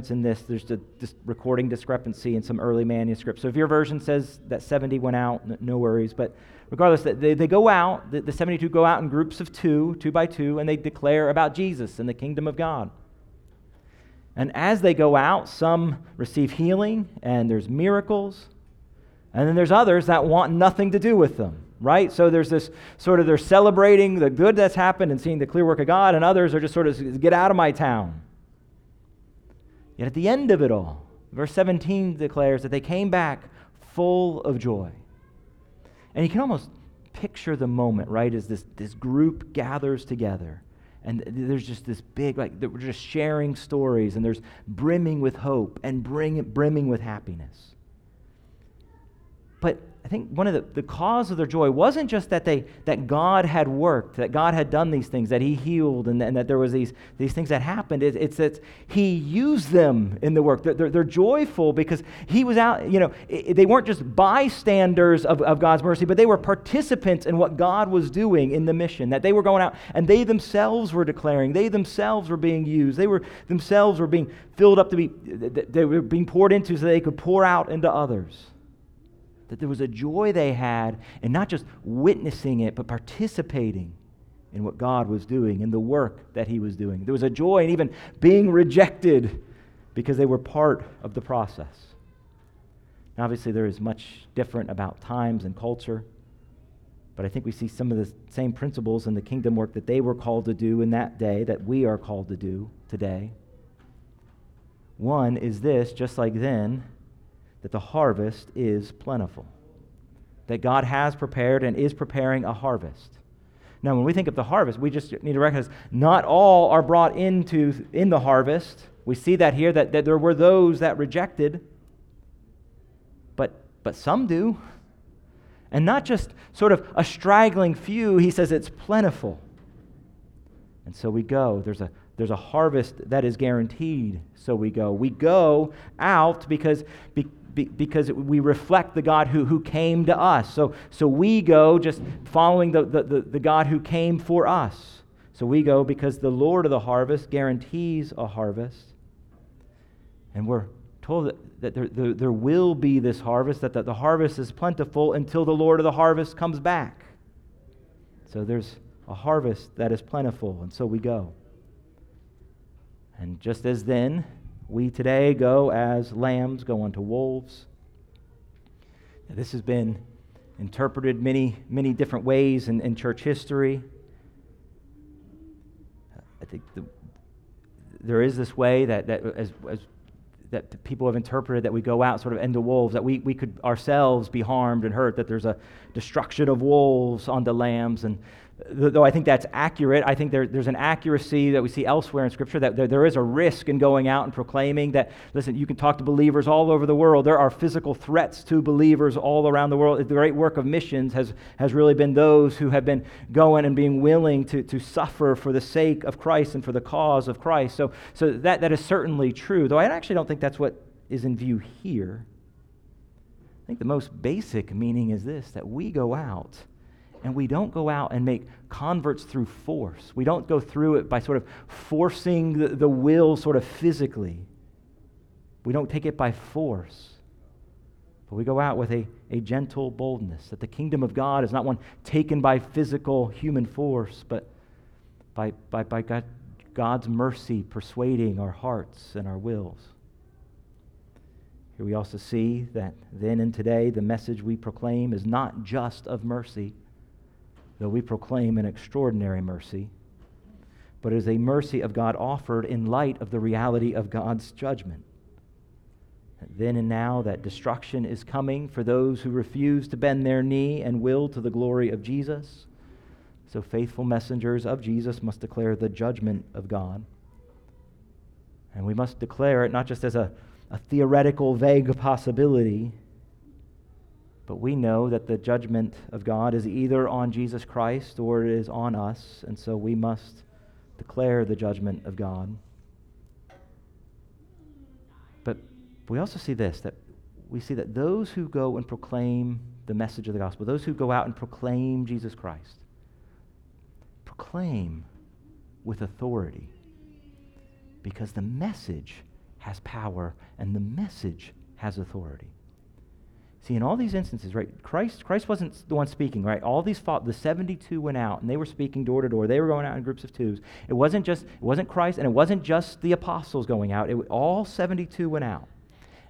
difference in this. There's a dis- recording discrepancy in some early manuscripts. So if your version says that 70 went out, n- no worries. But regardless, they, they go out, the, the 72 go out in groups of two, two by two, and they declare about Jesus and the kingdom of God. And as they go out, some receive healing and there's miracles. And then there's others that want nothing to do with them, right? So there's this sort of they're celebrating the good that's happened and seeing the clear work of God, and others are just sort of get out of my town. Yet at the end of it all, verse 17 declares that they came back full of joy. And you can almost picture the moment, right, as this, this group gathers together and there's just this big like we're just sharing stories and there's brimming with hope and bring, brimming with happiness but I think one of the, the cause of their joy wasn't just that they that God had worked, that God had done these things, that He healed, and, and that there was these, these things that happened. It, it's that He used them in the work. They're, they're, they're joyful because He was out, you know, it, they weren't just bystanders of, of God's mercy, but they were participants in what God was doing in the mission. That they were going out and they themselves were declaring, they themselves were being used, they were themselves were being filled up to be, they were being poured into so they could pour out into others that there was a joy they had in not just witnessing it, but participating in what God was doing, in the work that He was doing. There was a joy in even being rejected because they were part of the process. Now, obviously, there is much different about times and culture, but I think we see some of the same principles in the kingdom work that they were called to do in that day that we are called to do today. One is this just like then, that the harvest is plentiful, that God has prepared and is preparing a harvest. Now, when we think of the harvest, we just need to recognize not all are brought into in the harvest. We see that here that, that there were those that rejected, but but some do. And not just sort of a straggling few, he says it's plentiful. And so we go. There's a there's a harvest that is guaranteed, so we go. We go out because, be, because we reflect the God who, who came to us. So, so we go just following the, the, the, the God who came for us. So we go because the Lord of the harvest guarantees a harvest. And we're told that, that there, there, there, will be this harvest, that the, the harvest is plentiful until the Lord of the harvest comes back. So there's a harvest that is plentiful, and so we go. And just as then, we today go as lambs go unto wolves. Now, this has been interpreted many, many different ways in, in church history. I think the, there is this way that, that as, as that people have interpreted that we go out sort of into wolves, that we, we could ourselves be harmed and hurt, that there's a destruction of wolves on the lambs. And though I think that's accurate, I think there, there's an accuracy that we see elsewhere in Scripture that there, there is a risk in going out and proclaiming that, listen, you can talk to believers all over the world. There are physical threats to believers all around the world. The great work of missions has, has really been those who have been going and being willing to, to suffer for the sake of Christ and for the cause of Christ. So, so that, that is certainly true, though I actually don't think that's what is in view here. I think the most basic meaning is this that we go out and we don't go out and make converts through force. We don't go through it by sort of forcing the, the will sort of physically. We don't take it by force. But we go out with a, a gentle boldness that the kingdom of God is not one taken by physical human force, but by, by, by God, God's mercy persuading our hearts and our wills. Here we also see that then and today the message we proclaim is not just of mercy though we proclaim an extraordinary mercy, but is a mercy of God offered in light of the reality of God's judgment. Then and now, that destruction is coming for those who refuse to bend their knee and will to the glory of Jesus. So, faithful messengers of Jesus must declare the judgment of God. And we must declare it not just as a, a theoretical, vague possibility, but we know that the judgment of God is either on Jesus Christ or it is on us, and so we must declare the judgment of God. But we also see this that we see that those who go and proclaim the message of the gospel, those who go out and proclaim Jesus Christ, proclaim with authority because the message has power, and the message has authority. See, in all these instances, right, Christ, Christ wasn't the one speaking, right? All these fought, the 72 went out and they were speaking door to door. They were going out in groups of twos. It wasn't just, it wasn't Christ and it wasn't just the apostles going out. It, all 72 went out.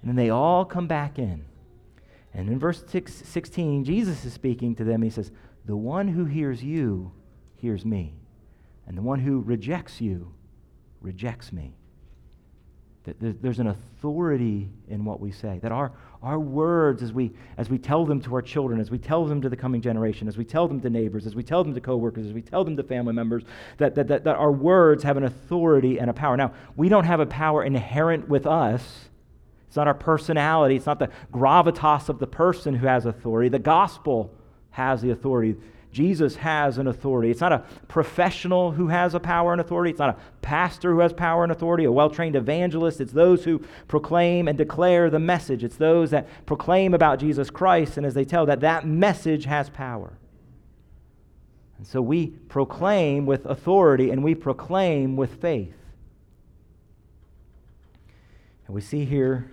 And then they all come back in. And in verse 6, 16, Jesus is speaking to them. He says, The one who hears you hears me, and the one who rejects you rejects me. There's an authority in what we say. That our, our words, as we, as we tell them to our children, as we tell them to the coming generation, as we tell them to neighbors, as we tell them to coworkers, as we tell them to family members, that, that, that, that our words have an authority and a power. Now, we don't have a power inherent with us. It's not our personality. It's not the gravitas of the person who has authority. The gospel has the authority. Jesus has an authority. It's not a professional who has a power and authority. It's not a pastor who has power and authority, a well trained evangelist. It's those who proclaim and declare the message. It's those that proclaim about Jesus Christ, and as they tell, that that message has power. And so we proclaim with authority and we proclaim with faith. And we see here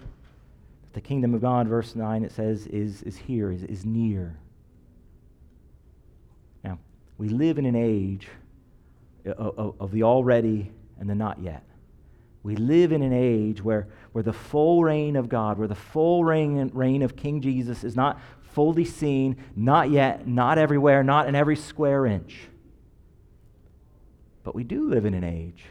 that the kingdom of God, verse 9, it says, is, is here, is, is near. We live in an age of, of the already and the not yet. We live in an age where, where the full reign of God, where the full reign, reign of King Jesus is not fully seen, not yet, not everywhere, not in every square inch. But we do live in an age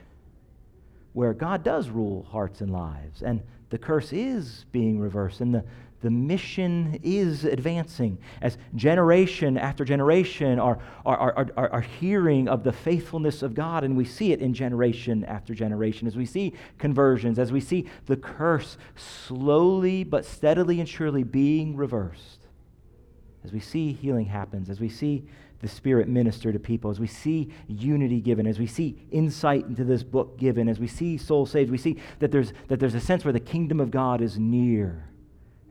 where God does rule hearts and lives, and the curse is being reversed, and the, the mission is advancing as generation after generation are, are, are, are, are hearing of the faithfulness of God, and we see it in generation after generation. As we see conversions, as we see the curse slowly but steadily and surely being reversed, as we see healing happens, as we see the Spirit minister to people, as we see unity given, as we see insight into this book given, as we see souls saved, we see that there's, that there's a sense where the kingdom of God is near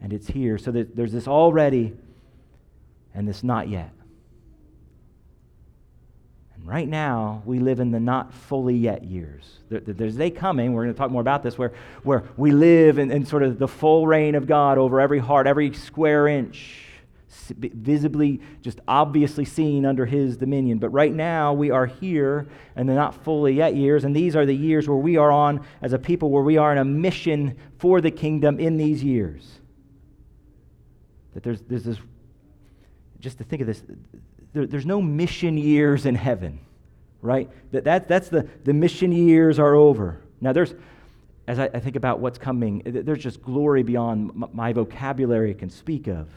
and it's here. So that there's this already and this not yet. And right now, we live in the not fully yet years. there's a day coming, we're going to talk more about this, where, where we live in, in sort of the full reign of God over every heart, every square inch, visibly, just obviously seen under his dominion. But right now, we are here and they're not fully yet years, and these are the years where we are on as a people, where we are in a mission for the kingdom in these years. That there's, there's this, just to think of this, there, there's no mission years in heaven, right? That, that, that's the, the mission years are over. Now, there's, as I, I think about what's coming, there's just glory beyond my vocabulary can speak of.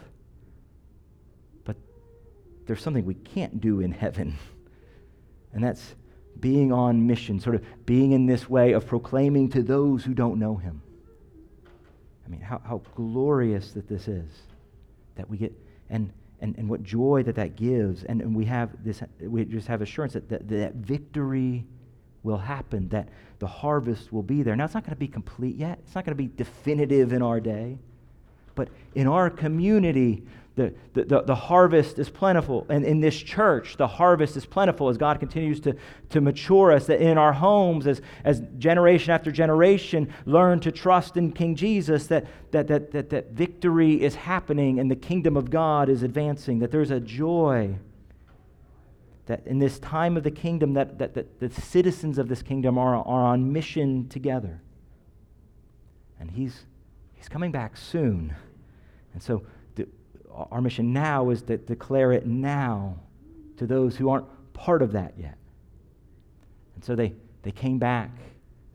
There's something we can't do in heaven, and that's being on mission, sort of being in this way of proclaiming to those who don't know him. I mean, how, how glorious that this is that we get, and, and, and what joy that that gives. And, and we have this, we just have assurance that, that that victory will happen, that the harvest will be there. Now, it's not going to be complete yet, it's not going to be definitive in our day. But in our community, the, the, the, harvest is plentiful. And in this church, the harvest is plentiful as God continues to, to mature us. That in our homes, as, as generation after generation learn to trust in King Jesus, that, that, that, that, that victory is happening and the kingdom of God is advancing. That there's a joy that in this time of the kingdom, that, that, that the citizens of this kingdom are, are on mission together. And he's, he's coming back soon. And so our mission now is to declare it now to those who aren't part of that yet. And so they, they came back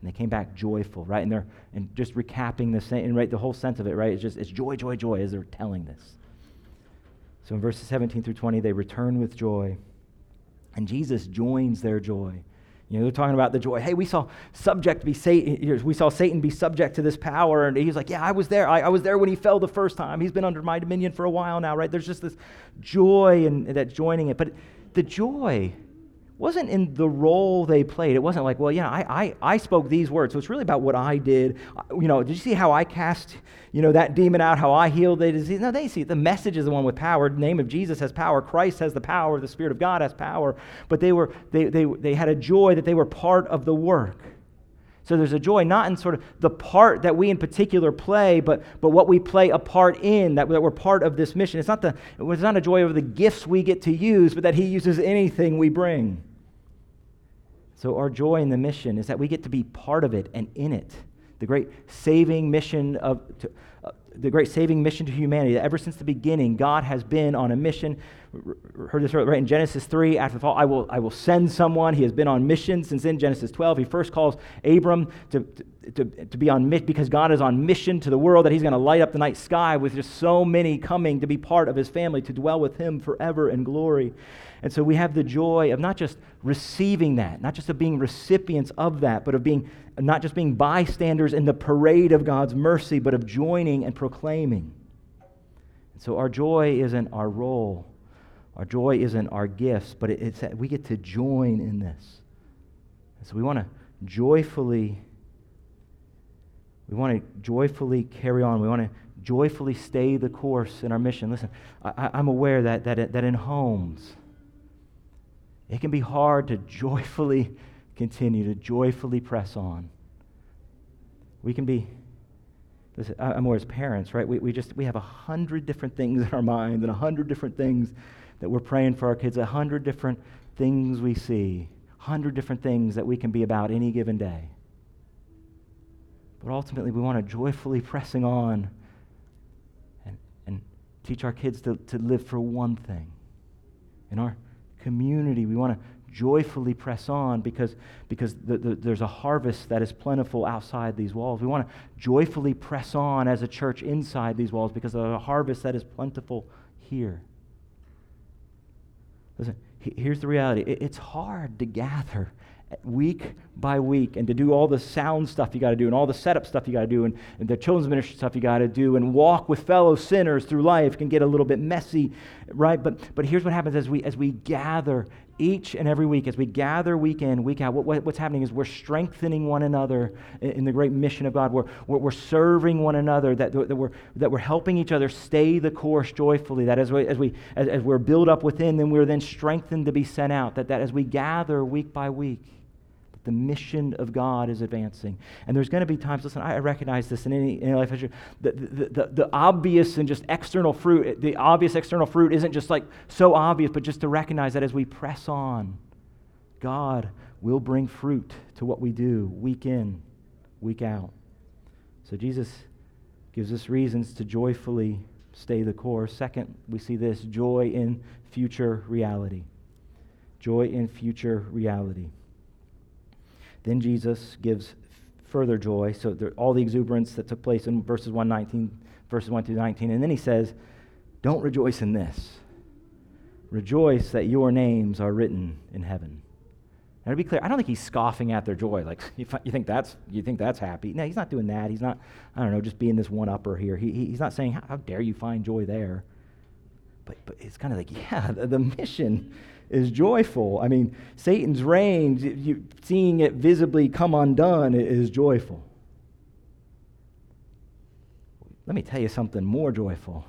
and they came back joyful, right? And they're and just recapping the same, and right, the whole sense of it, right? It's just it's joy, joy, joy as they're telling this. So in verses 17 through 20, they return with joy, and Jesus joins their joy. You know, they're talking about the joy. Hey, we saw subject be Satan. We saw Satan be subject to this power, and he's like, "Yeah, I was there. I, I, was there when he fell the first time. He's been under my dominion for a while now, right?" There's just this joy and that joining it, but the joy wasn't in the role they played. It wasn't like, well, yeah, I, I, I spoke these words. So it's really about what I did. You know, did you see how I cast, you know, that demon out, how I healed the disease? No, they see it. The message is the one with power. The name of Jesus has power. Christ has the power. The Spirit of God has power. But they were, they, they, they had a joy that they were part of the work. So there's a joy not in sort of the part that we in particular play, but, but what we play a part in, that, that we're part of this mission. It's not, the, it's not a joy over the gifts we get to use, but that He uses anything we bring. So our joy in the mission is that we get to be part of it and in it. The great saving mission of, to, uh, the great saving mission to humanity that ever since the beginning, God has been on a mission. Heard this right in Genesis 3 after the fall. I will, I will send someone. He has been on mission since in Genesis 12. He first calls Abram to, to, to be on mission because God is on mission to the world that he's going to light up the night sky with just so many coming to be part of his family, to dwell with him forever in glory. And so we have the joy of not just receiving that, not just of being recipients of that, but of being not just being bystanders in the parade of God's mercy, but of joining and proclaiming. And so our joy isn't our role, our joy isn't our gifts, but it's that we get to join in this. And so we want to joyfully. We want to joyfully carry on. We want to joyfully stay the course in our mission. Listen, I, am aware that, that, that in homes, it can be hard to joyfully continue to joyfully press on. We can be, listen, I'm aware as parents, right? We, we just, we have a hundred different things in our minds and a hundred different things that we're praying for our kids, a hundred different things we see, hundred different things that we can be about any given day. But ultimately, we want to joyfully pressing on and, and teach our kids to, to live for one thing. In our community, we want to joyfully press on because, because the, the, there's a harvest that is plentiful outside these walls. We want to joyfully press on as a church inside these walls because there's a harvest that is plentiful here. Listen, here's the reality. It's hard to gather week by week and to do all the sound stuff you got to do and all the setup stuff you got to do and, and, the children's ministry stuff you got to do and walk with fellow sinners through life can get a little bit messy right? But but here's what happens as we as we gather each and every week as we gather week in week out what, what, what's happening is we're strengthening one another in, in the great mission of god. We're, we're, we're, serving one another that, that, we're, that we're helping each other stay the course joyfully that as we as, we as, as we're built up within then we're then strengthened to be sent out that, that as we gather week by week the mission of God is advancing. And there's going to be times, listen, I recognize this in any, any life. The, the, the, the, obvious and just external fruit, the obvious external fruit isn't just like so obvious, but just to recognize that as we press on, God will bring fruit to what we do week in, week out. So Jesus gives us reasons to joyfully stay the course. Second, we see this joy in future reality. Joy in future reality. Then Jesus gives further joy. So there, all the exuberance that took place in verses 119, verses 1 through 19. And then he says, Don't rejoice in this. Rejoice that your names are written in heaven. Now, to be clear, I don't think he's scoffing at their joy. Like, you, you, think that's, you think that's happy. No, he's not doing that. He's not, I don't know, just being this one upper here. He, he's not saying, How dare you find joy there? But, but it's kind of like, yeah, the, the mission is joyful. I mean, Satan's reign, you, seeing it visibly come undone, is joyful. Let me tell you something more joyful,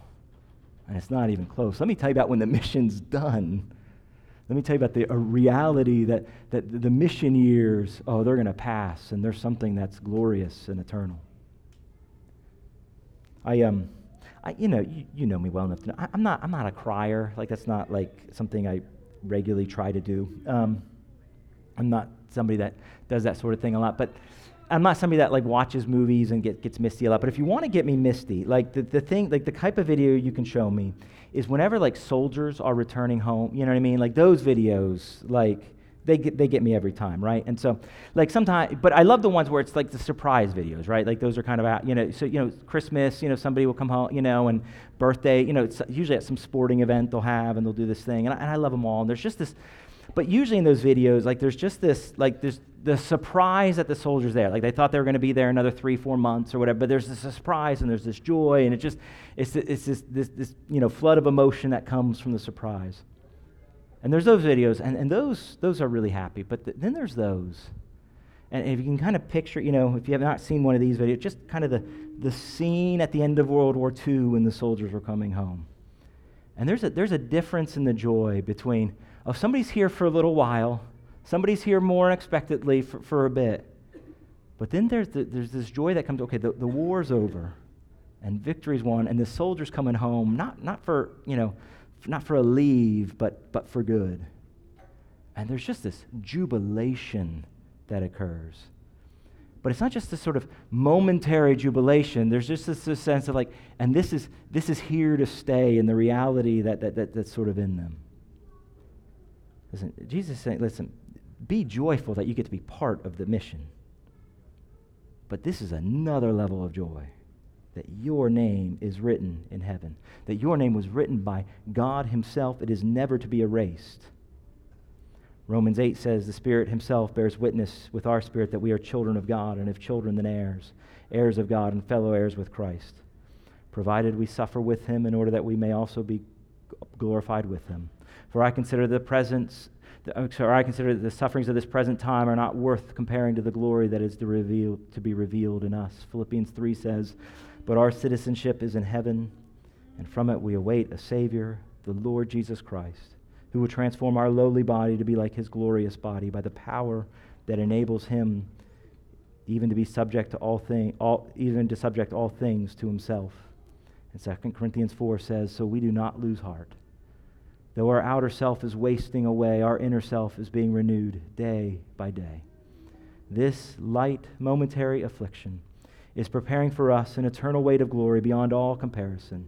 and it's not even close. Let me tell you about when the mission's done. Let me tell you about the reality that, that the mission years, oh, they're going to pass, and there's something that's glorious and eternal. I, um, I, you know, you, you know me well enough to know I, am not, I'm not a crier. Like that's not like something I regularly try to do. Um, I'm not somebody that does that sort of thing a lot, but I'm not somebody that like watches movies and get, gets misty a lot. But if you want to get me misty, like the, the thing, like the type of video you can show me is whenever like soldiers are returning home, you know what I mean? Like those videos, like they get, they get me every time, right? And so, like sometimes, but I love the ones where it's like the surprise videos, right? Like those are kind of out, you know, so, you know, Christmas, you know, somebody will come home, you know, and birthday, you know, it's usually at some sporting event they'll have and they'll do this thing. And I, and I love them all. And there's just this, but usually in those videos, like there's just this, like there's the surprise that the soldiers there. Like they thought they were going to be there another three, four months or whatever, but there's this surprise and there's this joy and it just, it's, it's this, this, this, you know, flood of emotion that comes from the surprise. And there's those videos, and, and those, those are really happy. But th- then there's those. And if you can kind of picture, you know, if you have not seen one of these videos, just kind of the, the scene at the end of World War II when the soldiers were coming home. And there's a, there's a difference in the joy between, oh, somebody's here for a little while, somebody's here more unexpectedly for, for a bit. But then there's, the, there's this joy that comes okay, the, the war's over and victory's won, and the soldiers coming home, not, not for, you know, not for a leave, but, but for good. And there's just this jubilation that occurs. But it's not just this sort of momentary jubilation. There's just this, this sense of like, and this is, this is here to stay in the reality that, that, that, that's sort of in them. Listen, Jesus is saying, listen, be joyful that you get to be part of the mission. But this is another level of joy that your name is written in heaven, that your name was written by God Himself. It is never to be erased. Romans 8 says, The Spirit Himself bears witness with our spirit that we are children of God, and if children, then heirs, heirs of God, and fellow heirs with Christ, provided we suffer with Him in order that we may also be glorified with Him. For I consider the presence uh, or I consider that the sufferings of this present time are not worth comparing to the glory that is to, reveal, to be revealed in us. Philippians 3 says, But our citizenship is in heaven, and from it we await a Savior, the Lord Jesus Christ, who will transform our lowly body to be like his glorious body by the power that enables him even to be subject to all things, even to subject all things to himself. And 2 Corinthians 4 says, So we do not lose heart. Though our outer self is wasting away, our inner self is being renewed day by day. This light, momentary affliction is preparing for us an eternal weight of glory beyond all comparison.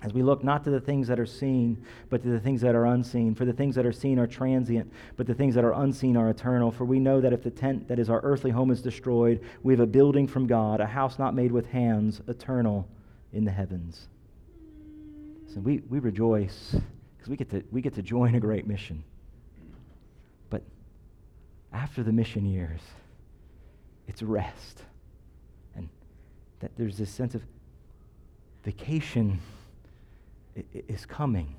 As we look not to the things that are seen, but to the things that are unseen. For the things that are seen are transient, but the things that are unseen are eternal. For we know that if the tent that is our earthly home is destroyed, we have a building from God, a house not made with hands, eternal in the heavens. So we, we rejoice because we get to we get to join a great mission. But after the mission years, it's rest. That there's this sense of vacation is coming.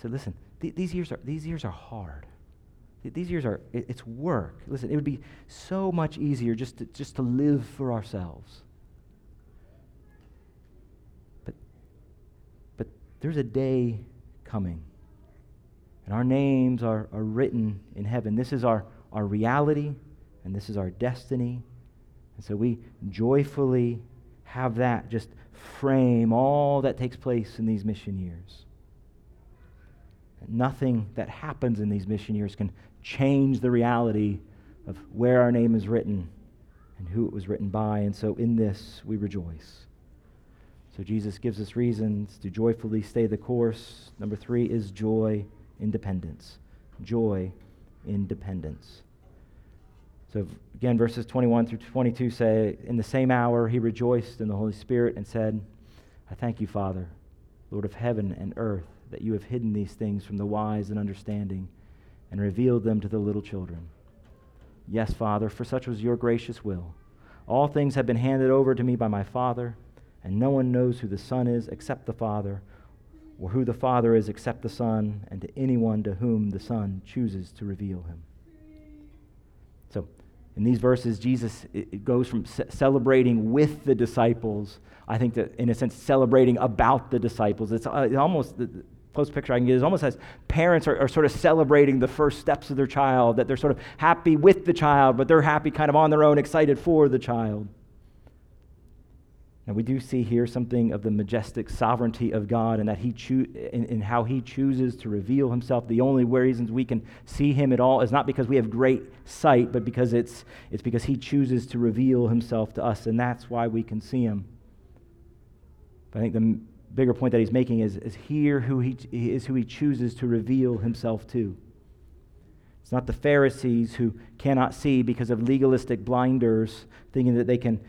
So listen, th- these years are these years are hard. These years are it, it's work. Listen, it would be so much easier just to, just to live for ourselves. But but there's a day coming. And our names are, are written in heaven. This is our, our reality, and this is our destiny. And so we joyfully have that just frame all that takes place in these mission years. Nothing that happens in these mission years can change the reality of where our name is written and who it was written by. And so in this we rejoice. So Jesus gives us reasons to joyfully stay the course. Number three is joy independence. Joy independence. So again, verses 21 through 22 say, In the same hour he rejoiced in the Holy Spirit and said, I thank you, Father, Lord of heaven and earth, that you have hidden these things from the wise and understanding and revealed them to the little children. Yes, Father, for such was your gracious will. All things have been handed over to me by my Father and no one knows who the Son is except the Father, or who the Father is except the Son, and to anyone to whom the Son chooses to reveal him. So, in these verses, Jesus goes from celebrating with the disciples, I think that in a sense, celebrating about the disciples. It's uh, almost the close picture I can get is almost as parents are, are sort of celebrating the first steps of their child, that they're sort of happy with the child, but they're happy kind of on their own, excited for the child. And we do see here something of the majestic sovereignty of God and that he choo- in, in how he chooses to reveal himself. The only reasons we can see him at all is not because we have great sight, but because it's, it's because he chooses to reveal himself to us, and that's why we can see him. But I think the bigger point that he's making is, is here who he, is who he chooses to reveal himself to. It's not the Pharisees who cannot see because of legalistic blinders, thinking that they can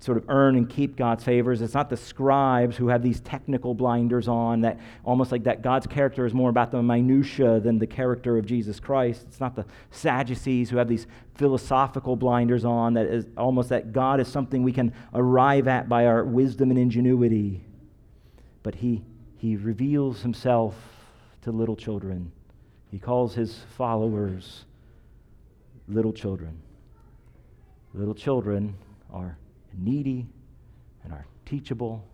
sort of earn and keep God's favors. It's not the scribes who have these technical blinders on that almost like that God's character is more about the minutia than the character of Jesus Christ. It's not the Sadducees who have these philosophical blinders on that is almost that God is something we can arrive at by our wisdom and ingenuity. But he he reveals himself to little children. He calls his followers little children. Little children are needy and are teachable,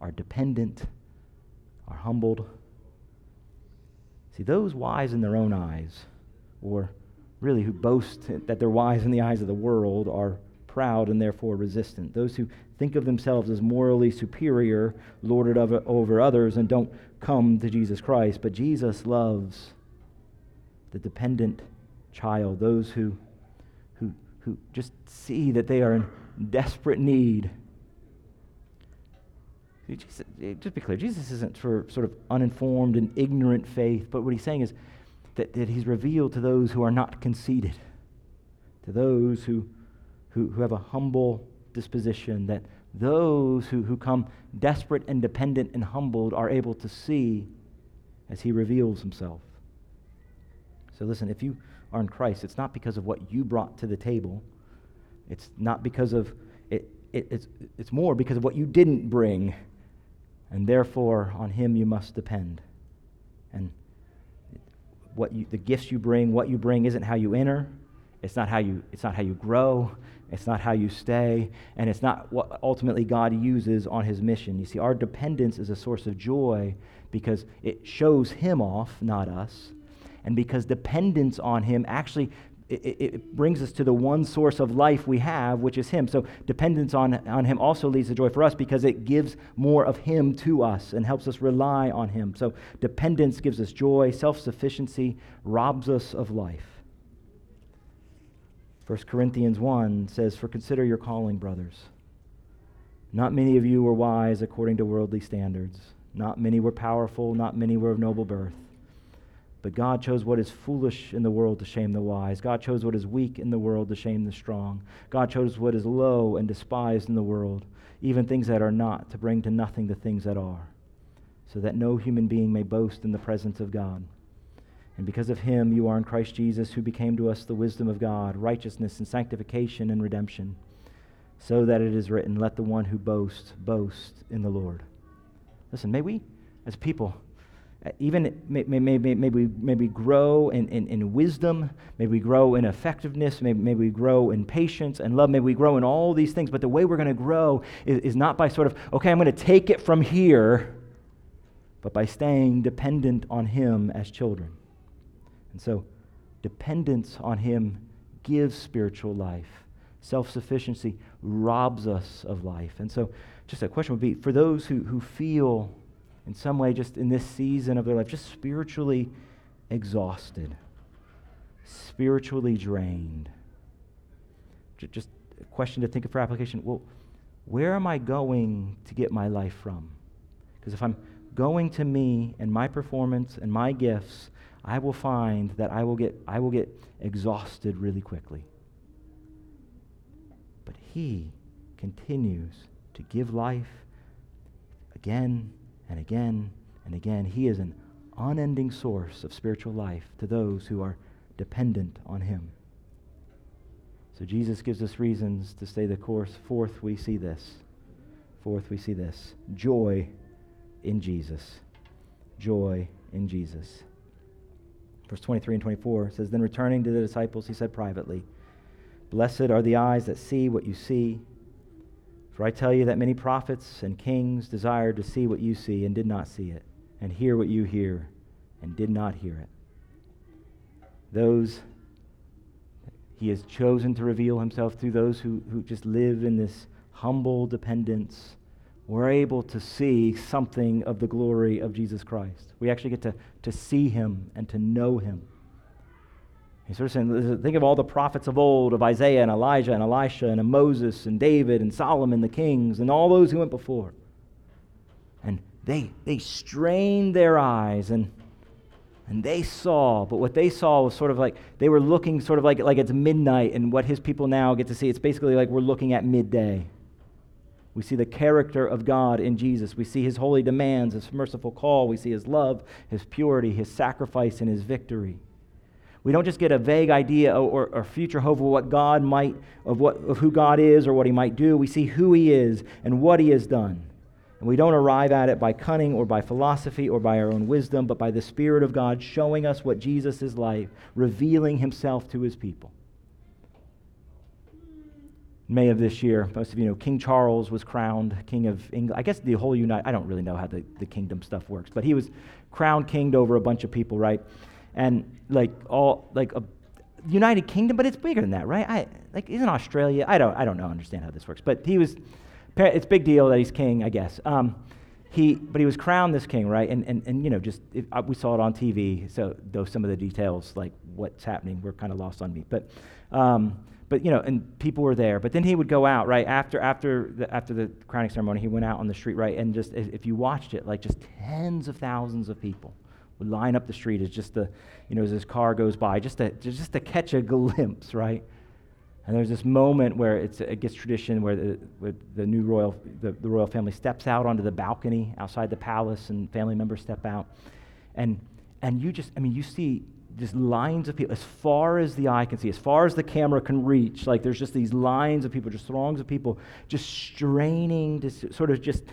are dependent, are humbled. See, those wise in their own eyes, or really who boast that they're wise in the eyes of the world, are proud and therefore resistant. Those who think of themselves as morally superior, lorded over, others, and don't come to Jesus Christ. But Jesus loves the dependent child, those who, who, who just see that they are in desperate need. Jesus, eh, just be clear, Jesus isn't for sort of uninformed and ignorant faith, but what he's saying is that, that he's revealed to those who are not conceited, to those who, who, who have a humble disposition, that those who, who come desperate and dependent and humbled are able to see as he reveals himself. So listen, if you are in Christ, it's not because of what you brought to the table. It's not because of it, it, it's, it's more because of what you didn't bring. And therefore, on him you must depend. And what you, the gifts you bring, what you bring isn't how you enter. It's not how you, it's not how you grow. It's not how you stay. And it's not what ultimately God uses on his mission. You see, our dependence is a source of joy because it shows him off, not us and because dependence on Him actually it, it, brings us to the one source of life we have, which is Him. So dependence on, on Him also leads to joy for us because it gives more of Him to us and helps us rely on Him. So dependence gives us joy, self sufficiency robs us of life. 1 Corinthians 1 says, For consider your calling, brothers. Not many of you were wise according to worldly standards. Not many were powerful. Not many were of noble birth. But God chose what is foolish in the world to shame the wise. God chose what is weak in the world to shame the strong. God chose what is low and despised in the world, even things that are not, to bring to nothing the things that are, so that no human being may boast in the presence of God. And because of him, you are in Christ Jesus, who became to us the wisdom of God, righteousness and sanctification and redemption, so that it is written, Let the one who boasts boast in the Lord. Listen, may we, as people, Uh, even maybe, maybe, maybe, maybe grow in, in, in wisdom, maybe we grow in effectiveness, maybe, maybe we grow in patience and love, maybe we grow in all these things. But the way we're going to grow is, is not by sort of, okay, I'm going to take it from here, but by staying dependent on Him as children. And so, dependence on Him gives spiritual life. Self sufficiency robs us of life. And so, just a question would be for those who, who feel in some way, just in this season of their life, just spiritually exhausted, spiritually drained. Just a question to think of for application. Well, where am I going to get my life from? Because if I'm going to me and my performance and my gifts, I will find that I will get, I will get exhausted really quickly. But He continues to give life again and again and again. He is an unending source of spiritual life to those who are dependent on Him. So Jesus gives us reasons to stay the course. Fourth, we see this. Fourth, we see this joy in Jesus. Joy in Jesus. Verse 23 and 24 says, Then returning to the disciples, he said privately, Blessed are the eyes that see what you see. For I tell you that many prophets and kings desired to see what you see and did not see it, and hear what you hear and did not hear it. Those he has chosen to reveal himself through those who, who just live in this humble dependence. We're able to see something of the glory of Jesus Christ. We actually get to, to see him and to know him. He's sort of saying, think of all the prophets of old, of Isaiah and Elijah and Elisha and Moses and David and Solomon, the kings, and all those who went before. And they, they strained their eyes and, and they saw, but what they saw was sort of like they were looking sort of like, like it's midnight, and what his people now get to see, it's basically like we're looking at midday. We see the character of God in Jesus. We see his holy demands, his merciful call. We see his love, his purity, his sacrifice, and his victory. We don't just get a vague idea or, or, future hope of what God might, of, what, of who God is or what he might do. We see who he is and what he has done. And we don't arrive at it by cunning or by philosophy or by our own wisdom, but by the Spirit of God showing us what Jesus is like, revealing himself to his people. May of this year, most of you know, King Charles was crowned King of England. I guess the whole United, I don't really know how the, the kingdom stuff works, but he was crowned king over a bunch of people, right? And like all like a, United Kingdom, but it's bigger than that, right? I, like, isn't Australia? I don't, I don't know, understand how this works. But he was, it's big deal that he's king, I guess. Um, he, but he was crowned this king, right? And, and, and you know, just uh, we saw it on TV, so though some of the details, like what's happening, were kind of lost on me. But, um, but you know, and people were there. But then he would go out, right after after the, after the crowning ceremony. He went out on the street, right, and just if you watched it, like just tens of thousands of people would line up the street as just the, you know, as his car goes by, just to just to catch a glimpse, right? And there's this moment where it's, it gets tradition where the, where the new royal, the, the royal family steps out onto the balcony outside the palace and family members step out. And, and you just, I mean, you see just lines of people as far as the eye can see, as far as the camera can reach. Like there's just these lines of people, just throngs of people, just straining to sort of just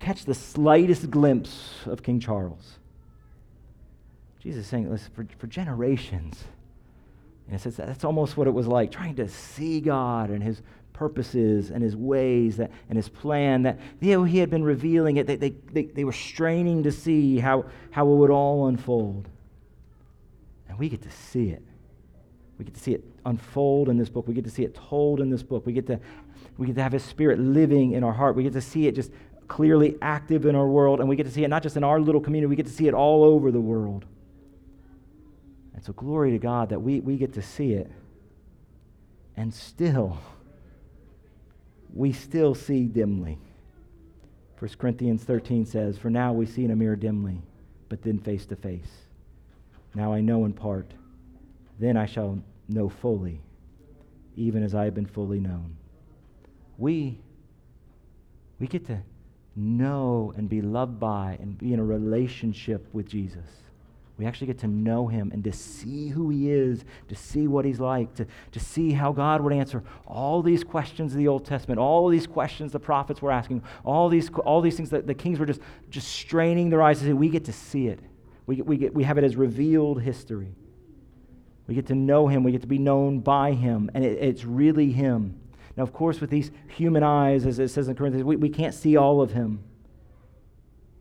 catch the slightest glimpse of King Charles. Jesus is saying, listen, for, for generations, and it says that's almost what it was like, trying to see God and his purposes and his ways that, and his plan that you know, he had been revealing it. They, they, they, they were straining to see how, how it would all unfold. And we get to see it. We get to see it unfold in this book. We get to see it told in this book. We get to, we get to have his spirit living in our heart. We get to see it just clearly active in our world. And we get to see it not just in our little community, we get to see it all over the world. And so, glory to God that we, we get to see it. And still, we still see dimly. 1 Corinthians 13 says, For now we see in a mirror dimly, but then face to face. Now I know in part, then I shall know fully, even as I have been fully known. We, we get to know and be loved by and be in a relationship with Jesus. We actually get to know him and to see who he is, to see what he's like, to, to see how God would answer all these questions of the Old Testament, all these questions the prophets were asking, all these, all these things that the kings were just, just straining their eyes to see. We get to see it. We, we, get, we have it as revealed history. We get to know him. We get to be known by him. And it, it's really him. Now, of course, with these human eyes, as it says in Corinthians, we, we can't see all of him.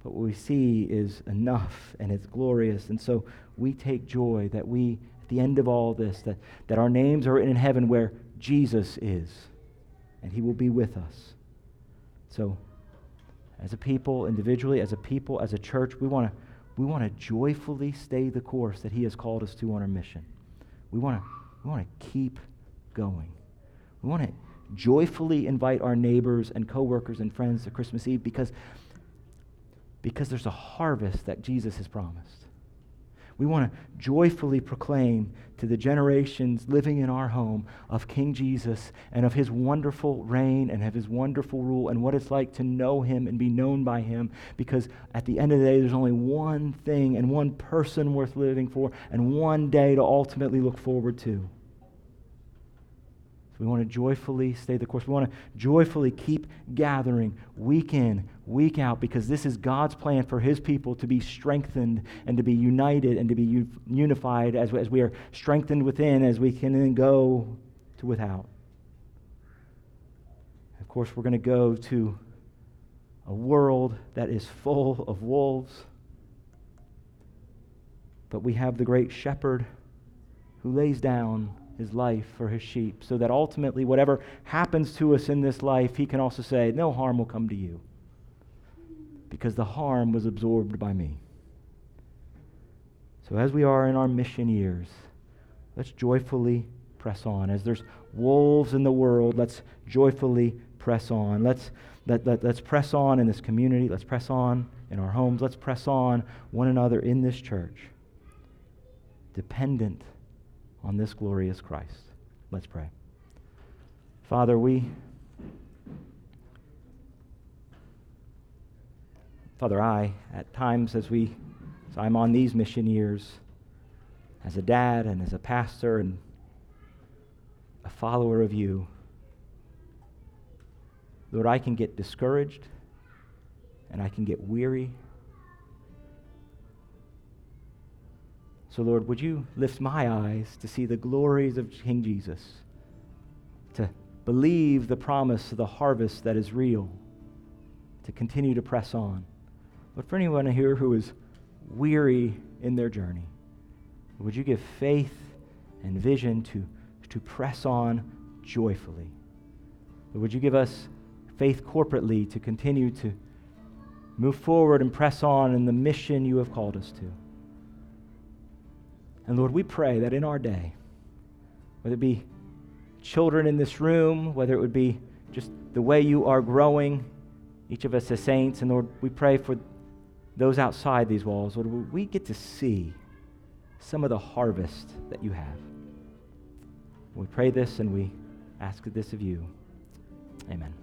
But what we see is enough and it's glorious. And so we take joy that we, at the end of all this, that, that our names are in heaven where Jesus is, and he will be with us. So, as a people, individually, as a people, as a church, we want to we want to joyfully stay the course that he has called us to on our mission. We want to we want to keep going. We want to joyfully invite our neighbors and coworkers and friends to Christmas Eve because because there's a harvest that Jesus has promised. We want to joyfully proclaim to the generations living in our home of King Jesus and of his wonderful reign and of his wonderful rule and what it's like to know him and be known by him. Because at the end of the day, there's only one thing and one person worth living for and one day to ultimately look forward to. We want to joyfully stay the course. We want to joyfully keep gathering week in, week out, because this is God's plan for His people to be strengthened and to be united and to be unified as, as we are strengthened within, as we can then go to without. Of course, we're going to go to a world that is full of wolves, but we have the great shepherd who lays down his life for his sheep, so that ultimately, whatever happens to us in this life, he can also say, No harm will come to you, because the harm was absorbed by me. So, as we are in our mission years, let's joyfully press on. As there's wolves in the world, let's joyfully press on. Let's, let, let, let's press on in this community. Let's press on in our homes. Let's press on one another in this church, dependent on this glorious Christ. Let's pray. Father, we. Father, I, at times as we, as I'm on these mission years, as a dad and as a pastor and a follower of you, Lord, I can get discouraged and I can get weary So, Lord, would you lift my eyes to see the glories of King Jesus, to believe the promise of the harvest that is real, to continue to press on. But for anyone here who is weary in their journey, would you give faith and vision to, to press on joyfully. Would you give us faith corporately to continue to move forward and press on in the mission you have called us to? And Lord, we pray that in our day, whether it be children in this room, whether it would be just the way you are growing, each of us as saints, and Lord, we pray for those outside these walls, Lord, we get to see some of the harvest that you have. We pray this and we ask this of you. Amen.